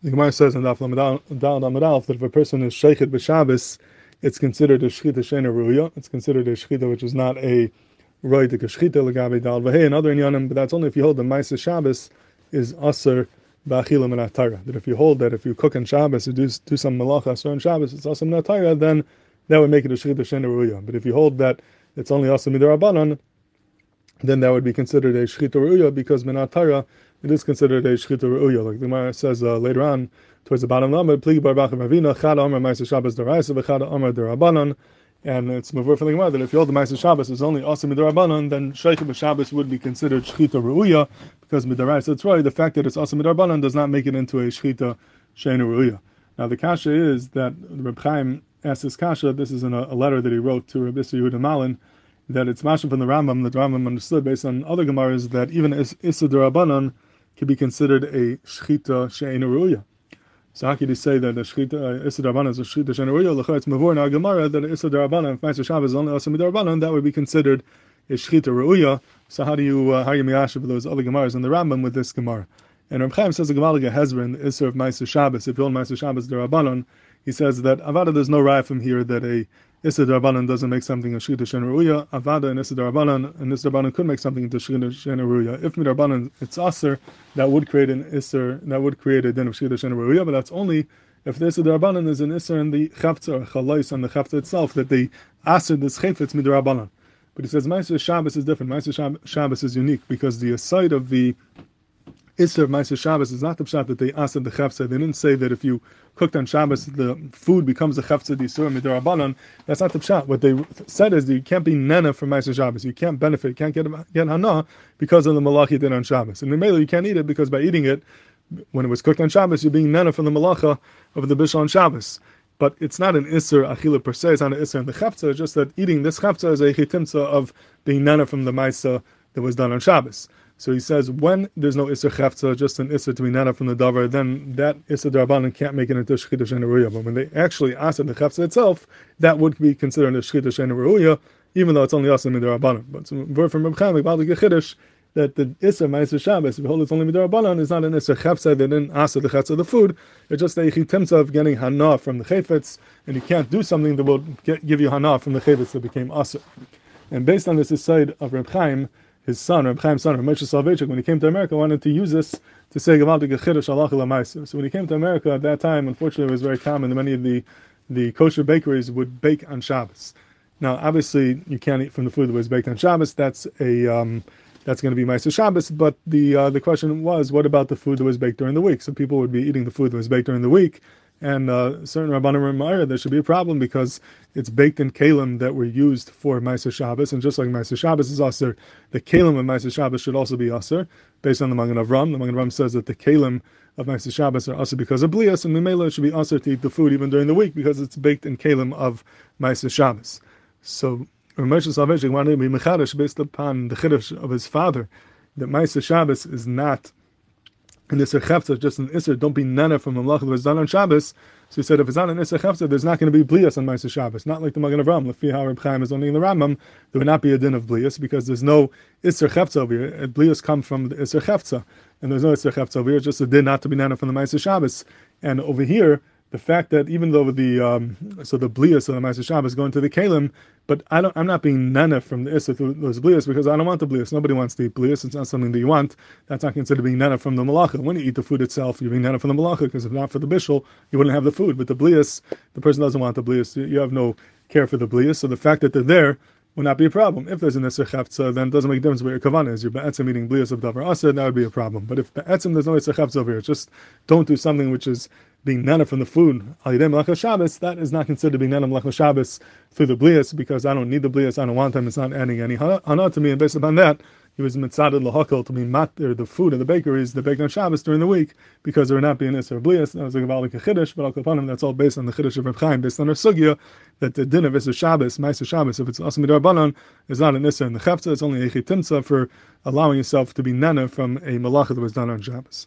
The Gemara says in Daf Dal Amad that if a person is sheikhet b'Shabbos, it's considered a shchita shena ruya. It's considered a shchita which is not a roidik shchita legabe dal v'hei and other inyanim, but that's only if you hold the Maisa Shabbos is aser ba'achilim and. That if you hold that if you cook on Shabbos, you do, do some malacha on Shabbos, it's aser atara, then that would make it a shchita shena ruya. But if you hold that it's only aser midarabanan, then that would be considered a shchita ruya because minatara it is considered a shchita ru'uya. Like the Gemara says uh, later on, towards the bottom of the Pligi bar bachim ravina, chada omer ma'aser Shabbos deraisa, v'chada omer derabanan, and it's mavur from the Gemara that if you hold the ma'aser Shabbos is only asim midarabanan, then sheikh Shabbos would be considered shchita ru'uya, because midaraisa it's right, the fact that it's asim midarabanan does not make it into a shchita sheinu ru'uya. Now the kasha is that Reb Chaim asked this kasha, this is in a, a letter that he wrote to Rabbi Yehuda Malin, that it's mashal from the Rambam, the Rambam understood based on other Gemaras that even Issa Durabanan, can be considered a shchita she'ena. So how could you say that the shchita uh, issa is a shchita she'ena ruya? It's mavur in our Gemara that issa darbana if Meister Shabbos is only asa midarbanan, that would be considered a shchita ruya. So how do you uh, how you miyashav those other Gemaras in the Rambam with this Gemara? And Reb Chaim says the Gemara Hezron in the Isser of Meister Shabbos. If you hold Meister Shabbos darabanan, he says that avada there's no raya from here that a Issa Darbanan doesn't make something a Shchita Shen. Avada and Issa Darbanan, and Issa Darbanan could make something into Shchita Shen. If Midarbanan it's Aser, that would create an Isser, that would create a din of Shchita Shen but that's only if the Issa Darbanan is an Isser and the Chavtza or Chalais and the Chavtza itself, that the Aser, this Chayfetz Midarbanan. But he says Meiser Shabbos is different. Meiser Shabbos is unique because the aside of the Isser of Meiser Shabbos is not the pshat that they asked the chefza. They didn't say that if you cooked on Shabbos, the food becomes a chefza d'isur midirabanan. That's not the pshat. What they said is that you can't be nana from Meiser Shabbos. You can't benefit, you can't get, get hana because of the malacha did on Shabbos. And in you can't eat it because by eating it, when it was cooked on Shabbos, you're being nana from the malacha of the bishul on Shabbos. But it's not an isser achila per se, it's not an isser in the chefza, it's just that eating this chefza is a chitimtza of being nana from the maisa that was done on Shabbos. So he says when there's no Isser Chefza, just an Isser to be nana from the Davar, then that Isser Darbanan can't make it into Shechita Shenaruya. But when they actually ask the Chefza itself, that would be considered a Shechita Shenaruya, even though it's only Asim in the Rabbanan. But word from Reb Chaim the Gechidish, that the Isser Ma'aser Shabbos, if you hold it's only Midarabbanan, is not an Isser Chefza, they didn't ask the Chefza of the food, it's just a Chitimza of getting Hana from the Chefetz, and you can't do something that will get, give you Hana from the Chefetz that became Aser. And based on this side of Reb Chaim, his son, Reb Chaim's son, Reb Moshe Soloveitchik, when he came to America, wanted to use this to say Gavaldik Gechidish Allah So when he came to America at that time, unfortunately, it was very common that many of the, the kosher bakeries would bake on Shabbos. Now, obviously, you can't eat from the food that was baked on Shabbos. That's a um, that's going to be Meister Shabbos. But the uh, the question was, what about the food that was baked during the week? So people would be eating the food that was baked during the week, and uh, certain Rabbanim Ramaya, there should be a problem because it's baked in kalim that were used for Meiser Shabbos, and just like Meiser Shabbos is aser, the kalim of Meiser Shabbos should also be aser, based on the Magen Avram. The Magen Avram says that the kalim of Meiser Shabbos are aser because of blias, and Mimela should be aser to eat the food even during the week because it's baked in kalim of Meiser Shabbos. So Reb Moshe Soloveitchik wanted to be mechadish based upon the chiddush of his father that Meiser Shabbos is not and Isser Chefza, just an Isser, don't be nana from Malach that was done on Shabbos. So he said, if it's not an Isser Chefza, there's not going to be Blias on Meiser Shabbos. Not like the Magen Avram, Lefi how Reb Chaim is only in the Rambam, there would not be a din of Blias because there's no Isser Chefza over here. Uh, Blias come from the Isser Chefza, and there's no Isser Chefza over here, just a din not to be nana from the Meiser Shabbos. And over here, the fact that even though the um, so the blias of the Meiser Shabbos is going to the kalim, but I don't, I'm not being nana from the issa through those blias because I don't want the blias. Nobody wants the blias. It's not something that you want. That's not considered being nana from the malacha. When you eat the food itself, you're being nana from the malacha because if not for the bishul, you wouldn't have the food. But the blias, the person doesn't want the blias. You have no care for the blias. So the fact that they're there would not be a problem. If there's an Isser Chefza, then it doesn't make a difference what your Kavanah is. You're Be'etzim eating Blias of Davar Asad, that would be a problem. But if Be'etzim there's no Isser Chefza over here, just don't do something which is being nana from the food, Alidem Melech Shabbos, that is not considered being nana Melech Shabbos through the Blias, because I don't need the Blias, I don't want them, it's not adding any Hana to me, and based upon that, he was mitzaded lahakal to be matir the food of the bakeries the baked on Shabbos during the week because there would not be an Isser Blias. That was a Gavalik Chiddush, but Al that's all based on the Chiddush of Reb Chaim, based on our Sugya, that the din of Isser Shabbos, Meiser Shabbos, if it's Asamidar Banan, is not an Isser in the Chefza, it's only a Chitimtza for allowing yourself to be Nana from a Malacha that was done on Shabbos.